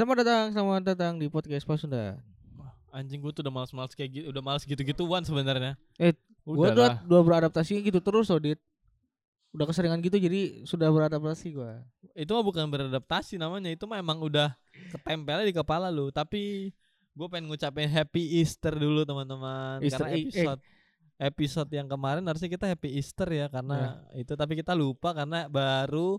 Selamat datang, selamat datang di podcast Pasunda. Anjing gue tuh udah males-males kayak gitu, udah males gitu-gituan sebenarnya. Eh, Gua Udah udah beradaptasi gitu terus loh, Dit. Udah keseringan gitu jadi sudah beradaptasi gua. Itu mah bukan beradaptasi namanya, itu mah emang udah ketempelnya di kepala lu. Tapi gue pengen ngucapin happy Easter dulu teman-teman. Karena eh. episode episode yang kemarin harusnya kita happy Easter ya karena itu tapi kita lupa karena baru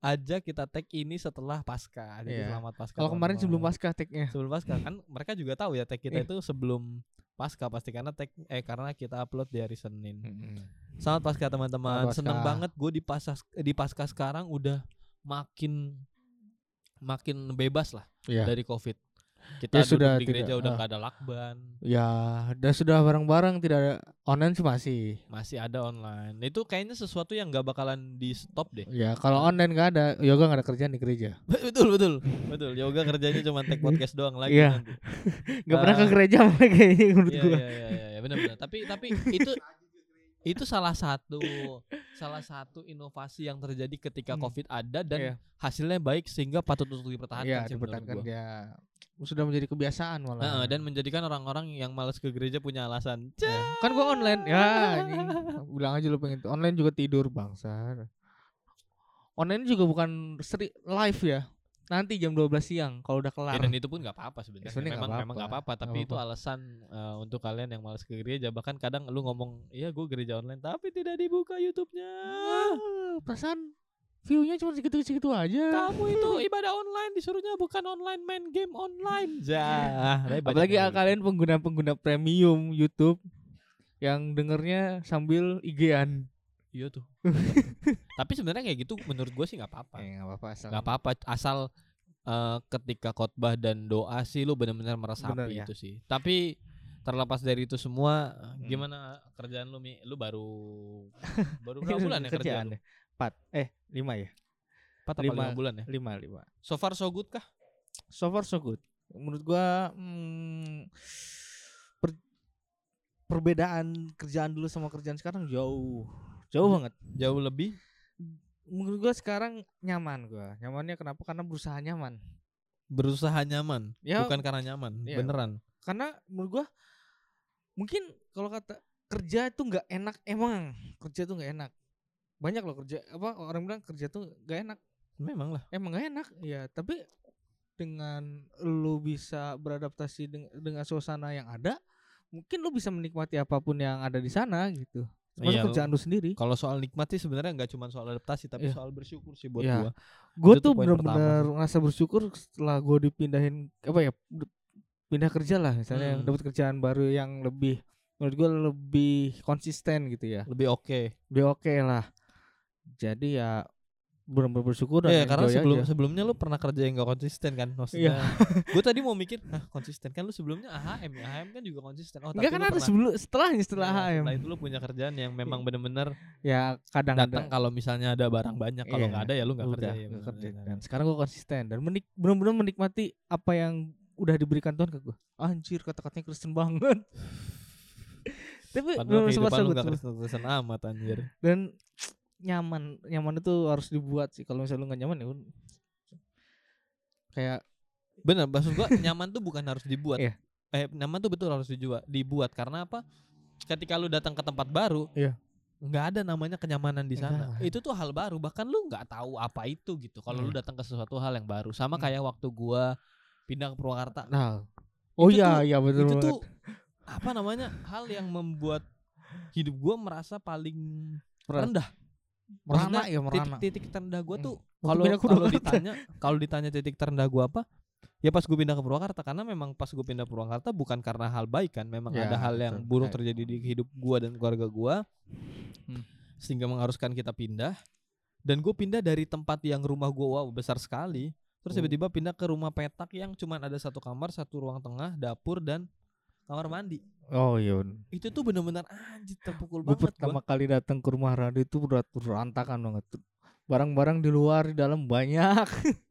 aja kita tag ini setelah pasca. Jadi Iya. selamat pasca. Kalau kemarin sebelum teman-teman. pasca tag-nya. sebelum pasca kan mereka juga tahu ya tag kita Eh. itu sebelum pasca pasti karena tag eh karena kita upload di hari Senin. Hmm. Selamat pasca teman-teman. Seneng banget gue di pasca di pasca sekarang udah makin makin bebas lah Iya. dari covid. Kita Ya, sudah di gereja tidak, udah ah. nggak ada lakban, Ya, dan sudah bareng-bareng tidak ada online sih masih. masih ada online. Itu kayaknya sesuatu yang nggak bakalan di stop deh. Ya, kalau online nggak ada, yoga nggak ada kerjaan di gereja. betul betul betul. Yoga kerjanya cuma tag podcast doang lagi. Nanti. Nggak pernah ke Ah. gereja kayaknya menurut Iya gua. iya iya iya benar benar. Tapi tapi itu itu salah satu salah satu inovasi yang terjadi ketika Hmm. covid ada dan Iya. hasilnya baik sehingga patut untuk dipertahankan sih menurut dipertahankan ya. Sudah menjadi kebiasaan malah. Heeh, dan menjadikan orang-orang yang malas ke gereja punya alasan. Ya. Kan gua online. Ya, anjing. bilang aja lu pengen online juga tidur bangsa. Online juga bukan seri live ya. Nanti jam 12 siang kalau udah kelar. Ya, dan itu pun nggak apa-apa sebenarnya. Ya, memang nggak apa-apa. tapi Nggak itu apa-apa. alasan eh, untuk kalian yang malas ke gereja. Bahkan kadang lu ngomong, iya gue gereja online, tapi tidak dibuka YouTube-nya. Ah, perasaan view-nya cuma segitu-segitu aja. Kamu itu ibadah online disuruhnya bukan online main game online. Ja. Apalagi kalian pengguna-pengguna premium YouTube yang dengernya sambil IG-an. Iya tuh. Tapi sebenarnya kayak gitu menurut gue sih nggak apa-apa. Eh, nggak apa-apa asal. Nggak apa-apa asal eh, ketika khotbah dan doa sih lu benar-benar Bener meresapi ya. itu sih. Tapi terlepas dari itu semua, Hmm. gimana kerjaan lu Mi? Lu baru baru berapa bulan ya kerjaan? kerjaan lu? ya? Empat, eh lima ya? Empat apa Lima. bulan ya? Lima, lima. So far so good kah? So far so good. Menurut gua hmm, per- perbedaan kerjaan dulu sama kerjaan sekarang jauh, jauh Hmm. banget. Jauh lebih? Menurut gua sekarang nyaman gua. Nyamannya kenapa? Karena berusaha nyaman. Berusaha nyaman, Ya, bukan karena nyaman, Iya. beneran. karena menurut gua mungkin kalau kata kerja itu nggak enak emang kerja tuh nggak enak banyak loh kerja apa orang bilang kerja tuh nggak enak Memang lah. emang nggak enak ya tapi dengan lu bisa beradaptasi dengan, dengan suasana yang ada mungkin lu bisa menikmati apa pun yang ada di sana gitu termasuk Iya, kerjaan lu sendiri Kalau soal nikmat sih sebenarnya nggak cuma soal adaptasi, tapi Iya. soal bersyukur sih buat Iya. gua. Itu tuh benar-benar ngerasa bersyukur setelah gue dipindahin apa ya pindah kerja lah misalnya Hmm. dapat kerjaan baru yang lebih menurut gue lebih konsisten gitu ya Lebih oke. lebih oke lah jadi ya benar-benar bersyukur dan Iya, karena sebelum aja. sebelumnya lu pernah kerja yang gak konsisten kan maksudnya. gue tadi mau mikir, ah konsisten kan lu sebelumnya AHM ya. AHM kan juga konsisten. Oh, Enggak tapi kan ada pernah- sebelum setelahnya setelah Iya, HM Setelah itu lu punya kerjaan yang memang bener-bener ya kadang datang kalau misalnya ada barang banyak, kalau Iya, nggak ada ya lu nggak udah, kerja ya. bener, kerja bener. sekarang gue konsisten dan menik benar-benar menikmati apa yang udah diberikan Tuhan ke gue anjir kata-katanya Kristen banget tapi benar sempat sebut kristen amat anjir. dan nyaman nyaman itu harus dibuat sih kalau misalnya lu nggak nyaman ya kayak Bener, maksud gua nyaman tuh bukan harus dibuat. Iya. Eh, nyaman tuh betul harus dijual, dibuat karena apa? Ketika lu datang ke tempat baru, Iya. nggak ada namanya kenyamanan di sana. Enggak. Itu tuh hal baru, bahkan lu nggak tahu apa itu gitu. Kalau lu Iya. datang ke sesuatu hal yang baru, sama Hmm. kayak waktu gua pindah ke Purwakarta. nah oh iya iya betul itu banget tuh apa namanya? Hal yang membuat hidup gua merasa paling rendah. Merana ya merana Titik-titik terendah gua Hmm. tuh kalau ke kalau ditanya kalau ditanya titik terendah gua apa? Ya pas gue pindah ke Purwakarta karena memang pas gue pindah ke Purwakarta bukan karena hal baik kan, memang Ya, ada hal yang betul. buruk Eh. terjadi di hidup gua dan keluarga gua. Hmm. Sehingga mengharuskan kita pindah. Dan gue pindah dari tempat yang rumah gua wow besar sekali, terus Oh. tiba-tiba pindah ke rumah petak yang cuman ada satu kamar, satu ruang tengah, dapur dan kamar mandi. oh iya. Itu tuh bener-bener anjir terpukul gue banget pertama gua. kali datang ke rumah Randi itu berantakan banget barang-barang di luar di dalam banyak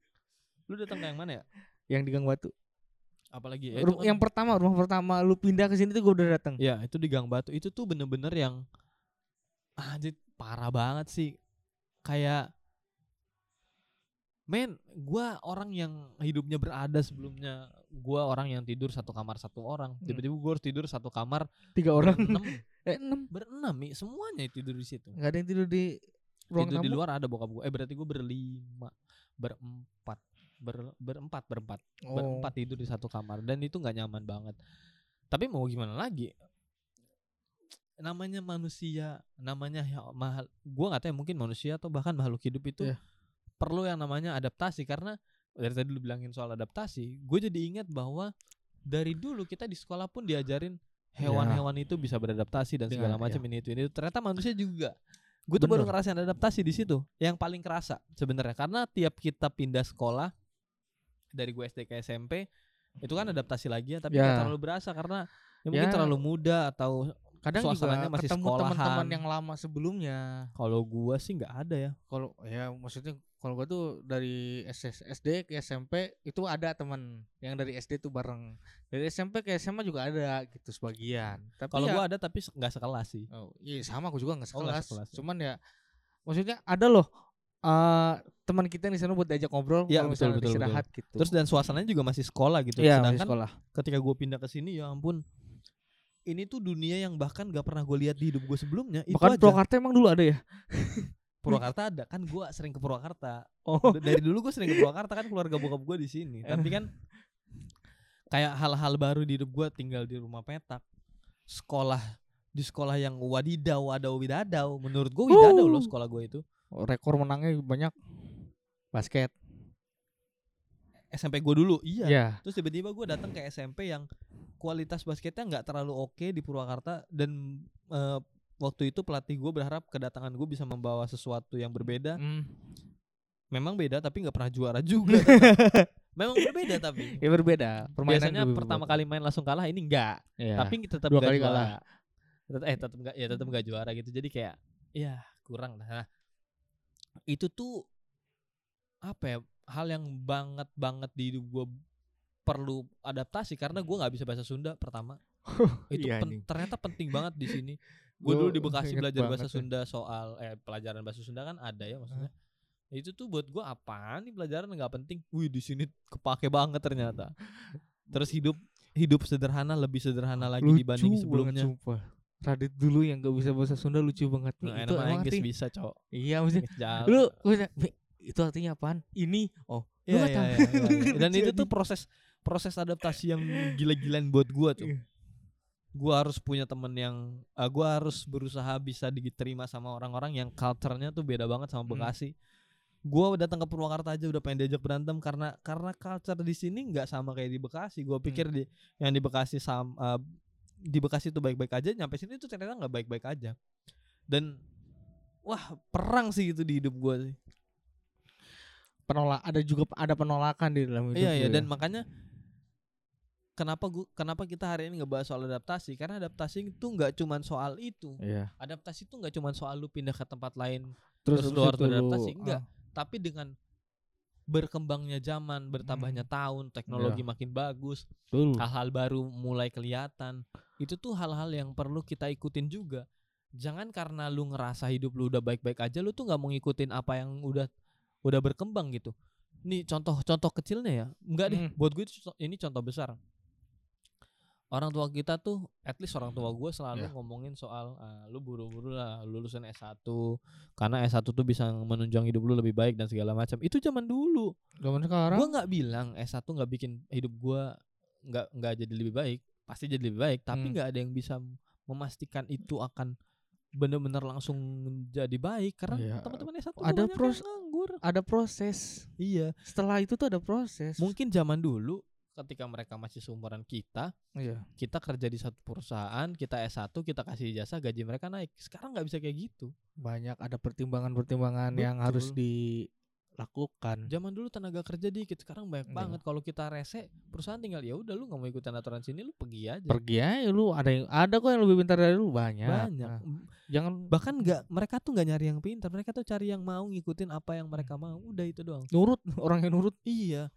Lu datang ke yang mana ya? yang di Gang Batu Apalagi ya, kan- yang pertama rumah pertama lu pindah ke sini tuh gue udah datang Ya itu di Gang Batu itu tuh bener-bener yang anjir parah banget sih kayak Men, gua orang yang hidupnya berada sebelumnya. Gua orang yang tidur satu kamar satu orang. Hmm. Tiba-tiba gua harus tidur satu kamar Tiga orang. berenam. eh enam. berenam, Mi. semuanya tidur di situ. Nggak ada yang tidur di ruang Tidur di luar ada bokap gua. Eh berarti gua berlima, berempat, ber, berempat, berempat, Oh. berempat tidur di satu kamar dan itu nggak nyaman banget. Tapi mau gimana lagi? Namanya manusia, namanya ya, mahal. Gua nggak tahu ya, mungkin manusia atau bahkan makhluk hidup itu Iya. perlu yang namanya adaptasi karena dari tadi lu bilangin soal adaptasi, gue jadi ingat bahwa dari dulu kita di sekolah pun diajarin hewan-hewan itu bisa beradaptasi dan segala Dengan- macam ini itu ini itu. ternyata manusia juga gue tuh baru ngerasain adaptasi di situ yang paling kerasa sebenarnya karena tiap kita pindah sekolah dari gue SD ke SMP itu kan adaptasi lagi ya tapi Ya. terlalu berasa karena ya mungkin Ya. terlalu muda atau Kadang juga suasananya masih ketemu teman-teman yang lama sebelumnya. kalau gua sih nggak ada ya Kalau ya maksudnya kalau gua tuh dari SS SD ke SMP itu ada teman yang dari SD tuh bareng. Dari SMP ke SMA juga ada gitu sebagian. Tapi kalau ya, gua ada tapi nggak sekelas sih Oh, iya sama aku juga nggak Oh, sekelas. sekelas ya. Cuman ya maksudnya ada loh eh teman kita di sana buat diajak ngobrol Iya, kalau misalnya betul, istirahat gitu. terus dan suasananya juga masih sekolah gitu masih sedangkan sekolah. ketika gue pindah ke sini ya ampun ini tuh dunia yang bahkan gak pernah gue lihat di hidup gue sebelumnya itu Bahkan aja Purwakarta emang dulu ada ya? Purwakarta ada kan gue sering ke Purwakarta Oh. Dari dulu gue sering ke Purwakarta kan keluarga bokap gue di sini tapi kan kayak hal-hal baru di hidup gue tinggal di rumah petak sekolah di sekolah yang wadidau wadau widadau menurut gue widadau loh Uh. sekolah gue itu Rekor menangnya banyak basket. SMP gue dulu iya Iya. Terus tiba-tiba gue datang ke SMP yang kualitas basketnya nggak terlalu oke di Purwakarta dan eh, waktu itu pelatih gue berharap kedatangan gue bisa membawa sesuatu yang berbeda. Hmm. Memang beda tapi nggak pernah juara juga. Memang berbeda tapi. Ya berbeda. Permainan Biasanya pertama berbeda. kali main langsung kalah ini enggak. Iya. Tapi tetap Dua kali juara. kalah. Eh tetap enggak ya tetap enggak juara gitu. Jadi kayak ya kurang lah. Nah, itu tuh apa ya hal yang banget banget di hidup gue perlu adaptasi karena gue nggak bisa bahasa Sunda pertama. Itu Iya, pen- ternyata penting banget di sini. Gue Gua dulu di Bekasi belajar bahasa banget ya. Sunda soal eh pelajaran bahasa Sunda kan ada ya maksudnya. Itu tuh buat gue apaan nih pelajaran? Nggak penting. Wih di sini kepake banget ternyata. Terus hidup hidup sederhana lebih sederhana lagi lucu dibanding banget, sebelumnya. sumpah. Radit dulu yang gak bisa bahasa Sunda lucu banget nih. nah, itu emang Inggris bisa cowok Iya maksudnya lu "Mi, itu artinya apaan? Ini. Oh, lu tahu. iya, iya, iya. Dan itu tuh proses proses adaptasi yang gila-gilaan buat gua tuh. Iya. Gua harus punya temen yang uh, gua harus berusaha bisa diterima sama orang-orang yang culture-nya tuh beda banget sama Hmm. Bekasi. Gua datang ke Purwakarta aja udah pengen diajak berantem karena karena culture di sini nggak sama kayak di Bekasi. Gua pikir Hmm. di yang di Bekasi sam uh, di Bekasi tuh baik-baik aja, nyampe sini tuh ternyata nggak baik-baik aja. Dan wah, perang sih gitu di hidup gua sih. Penolak ada juga ada penolakan di dalam hidup Iya iya dan ya. makanya kenapa gua kenapa kita hari ini ngebahas soal adaptasi? Karena adaptasi itu nggak cuman soal itu. Iya. adaptasi itu nggak cuman soal lu pindah ke tempat lain Terus, Terus lu harus beradaptasi, enggak. ah, tapi dengan berkembangnya zaman bertambahnya tahun teknologi makin bagus hal-hal baru mulai kelihatan itu tuh hal-hal yang perlu kita ikutin juga. Jangan karena lu ngerasa hidup lu udah baik-baik aja lu tuh nggak mau ngikutin apa yang udah udah berkembang gitu. Nih contoh-contoh kecilnya ya. Enggak deh Hmm. buat gue ini contoh besar. Orang tua kita tuh at least orang tua gue selalu Ya. ngomongin soal ah, lu buru-buru lah lulusan S1 karena S1 tuh bisa menunjang hidup lu lebih baik dan segala macam. Itu zaman dulu. Zaman sekarang? Gua nggak bilang S1 nggak bikin hidup gua nggak nggak jadi lebih baik, pasti jadi lebih baik, tapi Hmm. nggak ada yang bisa memastikan itu akan benar-benar langsung jadi baik karena Iya. teman-teman S1 Ada banyak yang pros- nganggur. ada proses. Iya, Setelah itu tuh ada proses. mungkin zaman dulu ketika mereka masih seumuran kita, Iya. kita kerja di satu perusahaan, kita S1, kita kasih jasa, gaji mereka naik. Sekarang nggak bisa kayak gitu. Banyak ada pertimbangan-pertimbangan yang harus Betul. Dilakukan. Zaman dulu tenaga kerja dikit, sekarang banyak banget. Kalau kita rese, perusahaan tinggal ya udah lu nggak mau ikutin aturan sini, lu pergi aja. Pergi aja lu ada yang ada kok yang lebih pintar dari lu banyak. banyak Nah, jangan bahkan nggak mereka tuh nggak nyari yang pintar mereka tuh cari yang mau ngikutin apa yang mereka mau udah itu doang nurut orang yang nurut iya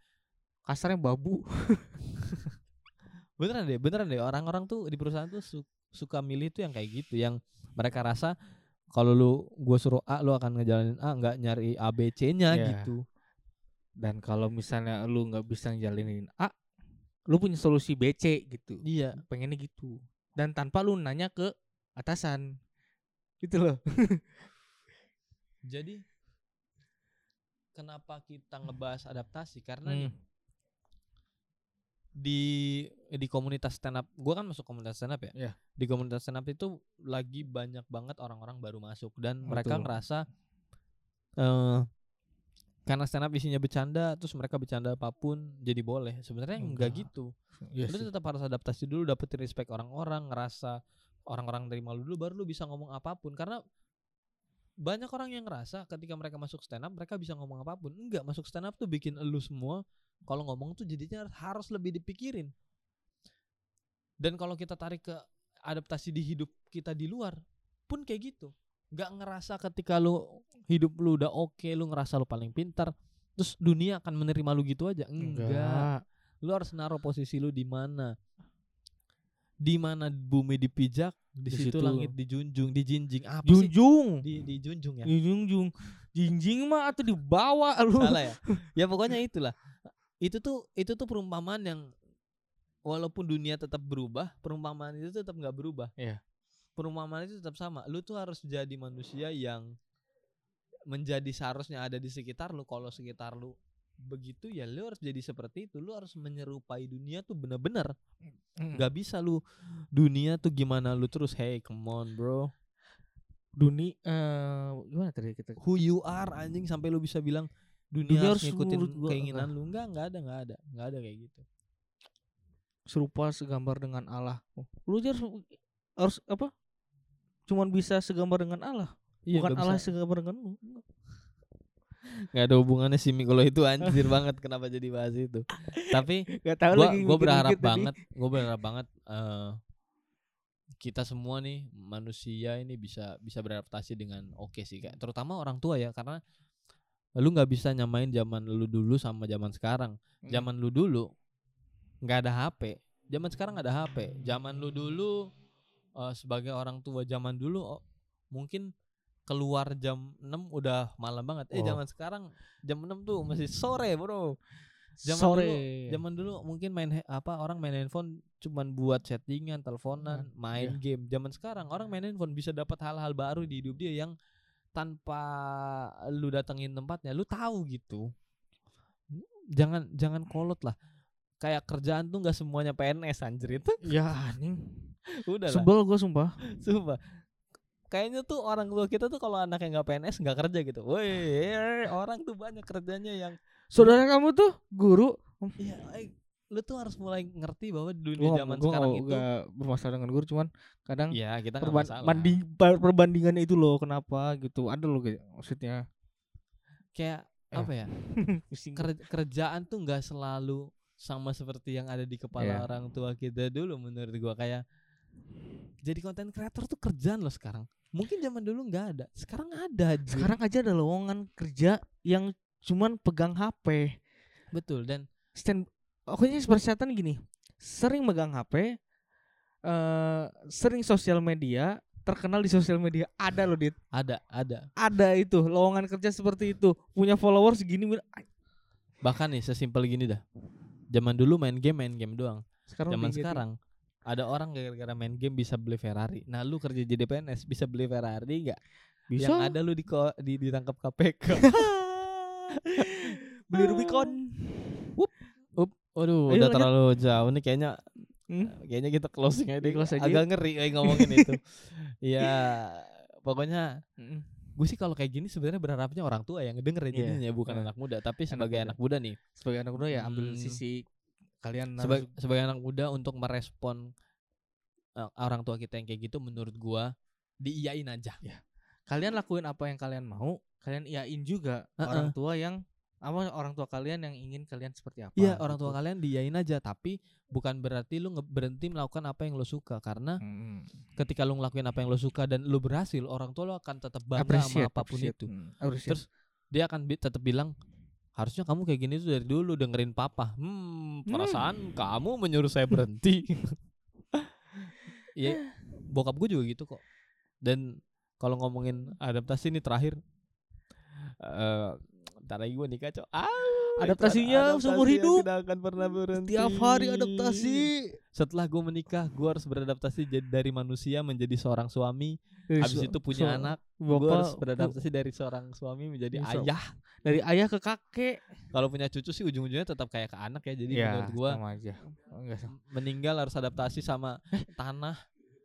kasarnya babu. beneran deh beneran deh orang-orang tuh di perusahaan tuh su- suka milih tuh yang kayak gitu yang mereka rasa kalau lu gua suruh A lu akan ngejalanin A nggak nyari A B C nya Iya. gitu dan kalau misalnya lu nggak bisa njalinin A lu punya solusi B C gitu Iya. pengennya gitu dan tanpa lu nanya ke atasan gitu loh Jadi kenapa kita ngebahas adaptasi? Karena nih, Hmm. Di di komunitas stand up, gua kan masuk komunitas stand up ya. Iya. Di komunitas stand up itu lagi banyak banget orang-orang baru masuk dan mereka Betul. ngerasa eh karena stand up isinya bercanda, terus mereka bercanda apa pun jadi boleh. Sebenarnya enggak Enggak. gitu. Iya lu tetap harus adaptasi dulu dapetin respect orang-orang ngerasa orang-orang terima lu dulu baru lu bisa ngomong apa pun karena banyak orang yang ngerasa ketika mereka masuk stand up mereka bisa ngomong apa pun. Enggak masuk stand up tuh bikin elu semua. Kalau ngomong tuh jadinya harus lebih dipikirin. Dan kalau kita tarik ke adaptasi di hidup kita di luar pun kayak gitu. Nggak ngerasa ketika lu hidup lu udah oke lu ngerasa lu paling pintar terus dunia akan menerima lu gitu aja. Enggak. Enggak. Lu harus naruh posisi lu di mana di mana bumi dipijak di, Di situ, situ. langit dijunjung dijinjing. Apa sih? Junjung di dijunjung ya? Junjung jinjing mah atau dibawa lu salah ya? Ya pokoknya itulah. Itu tuh itu tuh perumpamaan yang walaupun dunia tetap berubah perumpamaan itu tetap nggak berubah. Iya. perumpamaan itu tetap sama. Lu tuh harus jadi manusia yang menjadi seharusnya ada di sekitar lu. Kalau sekitar lu begitu ya lu harus jadi seperti itu. Lu harus menyerupai dunia tuh bener-bener. Mm. nggak bisa lu dunia tuh gimana lu terus hey come on bro. Dunia eh gimana tadi kita? Who you are anjing sampai lu bisa bilang dunia, Dunia harus ngikutin gua keinginan lu. Enggak enggak ada enggak ada enggak ada kayak gitu. Serupa segambar dengan Allah. Oh, lu harus harus apa? Cuman bisa segambar dengan Allah. Bukan nggak Allah bisa. segambar dengan lu nggak ada hubungannya sih Mi. Kalau itu anjir banget kenapa jadi bahas itu. Tapi Gak tahu gua lagi gua berharap banget gua berharap banget eh kita semua nih manusia ini bisa bisa beradaptasi dengan oke sih kayak terutama orang tua ya. Karena lu nggak bisa nyamain zaman lu dulu sama zaman sekarang. Hmm. zaman lu dulu nggak ada HP zaman sekarang ada HP zaman lu dulu eh, sebagai orang tua zaman dulu oh, mungkin keluar jam 6 udah malam banget. Eh Oh. zaman sekarang jam 6 tuh masih sore bro. Zaman sore. dulu zaman dulu mungkin main apa orang main handphone cuman buat chattingan teleponan Hmm, main game. Zaman sekarang orang main handphone bisa dapat hal-hal baru di hidup dia yang tanpa lu datengin tempatnya lu tahu gitu. Jangan jangan kolot lah. Kayak kerjaan tuh nggak semuanya PNS anjir itu ya anjing. Udah lah. Sebel gue sumpah. Sumpah kayaknya tuh orang tua kita tuh kalau anaknya nggak PNS nggak kerja gitu woi orang tuh banyak kerjanya yang saudara kamu tuh guru Iya, eh, lu tuh harus mulai ngerti bahwa dunia zaman gua sekarang itu nggak bermasalah dengan guru cuman kadang ya kita perban- masalah. banding per- perbandingan itu loh kenapa gitu ada loh kayak maksudnya Kayak Eh. apa ya? ker- kerjaan tuh nggak selalu sama seperti yang ada di kepala Iya. orang tua kita dulu menurut gua kayak jadi konten kreator tuh kerjaan loh sekarang. Mungkin zaman dulu nggak ada, sekarang ada. anjir. sekarang aja ada lowongan kerja yang cuman pegang HP betul dan stand pokoknya persyaratan gini sering megang HP eh sering sosial media terkenal di sosial media ada loh dit ada ada. ada itu lowongan kerja seperti itu punya followers segini Ay, Bahkan nih sesimpel gini dah. Zaman dulu main game main game doang. sekarang Zaman udah gitu. Ada orang gara-gara main game bisa beli Ferrari. Nah, lu kerja jadi PNS bisa beli Ferrari nggak? bisa Yang ada lu di, di ditangkap KPK. beli Rubicon Waduh, Ayo udah lanjut. terlalu jauh nih kayaknya Hmm? kayaknya kita closing aja. deh. Close aja Agak ngeri kayak ngomongin itu. Ya, pokoknya gue sih kalau kayak gini sebenarnya berharapnya orang tua yang denger ya Iya, jadinya bukan nah, anak muda, tapi sebagai muda. anak muda nih, sebagai anak muda ya ambil Hmm. sisi kalian harus- sebagai anak muda untuk merespon uh, orang tua kita yang kayak gitu menurut gua diiyain aja. kalian lakuin apa yang kalian mau kalian iyain juga Heeh. orang tua yang apa orang tua kalian yang ingin kalian seperti apa Iya, orang gitu. tua kalian diiyain aja, tapi bukan berarti lu berhenti melakukan apa yang lo suka karena Mm. ketika lu ngelakuin apa yang lo suka dan lu berhasil, orang tua lo akan tetap bangga Appreciate, sama apa pun appreciate. itu. Mm, appreciate. Terus dia akan bi- tetap bilang harusnya kamu kayak gini tuh dari dulu dengerin papa. Hmm, perasaan kamu menyuruh saya berhenti. Iya, bokap gue juga gitu kok. Dan kalau ngomongin adaptasi ini terakhir, eh ntar lagi gue nikah cok. Ah, Adaptasinya seumur hidup. Tidak akan pernah berhenti. Tiap hari adaptasi. Setelah gue menikah, gue harus beradaptasi dari manusia menjadi seorang suami. Habis itu punya anak, gue harus beradaptasi dari seorang suami menjadi So- ayah. dari ayah ke kakek. Kalau punya cucu sih ujung-ujungnya tetap kayak ke anak ya. Jadi Iya, menurut gue sama aja. Enggak sama. meninggal harus adaptasi sama tanah.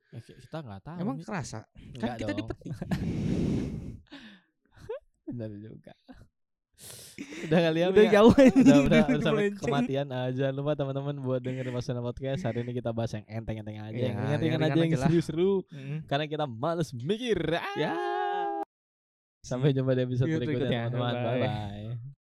Ya, ki- kita nggak tahu. Emang nih. kerasa? Kan kita di dong. peti. Benar juga. Udah kali ya. Udah jauh udah, udah, udah sampai kematian ah, jangan lupa teman-teman buat dengerin Masuna Podcast. Hari ini kita bahas yang enteng-enteng aja. Iya, yang ringan-ringan aja yang aja seru-seru. Mm. karena kita males mikir. Ya. sampai jumpa di episode berikutnya teman-teman. Bye bye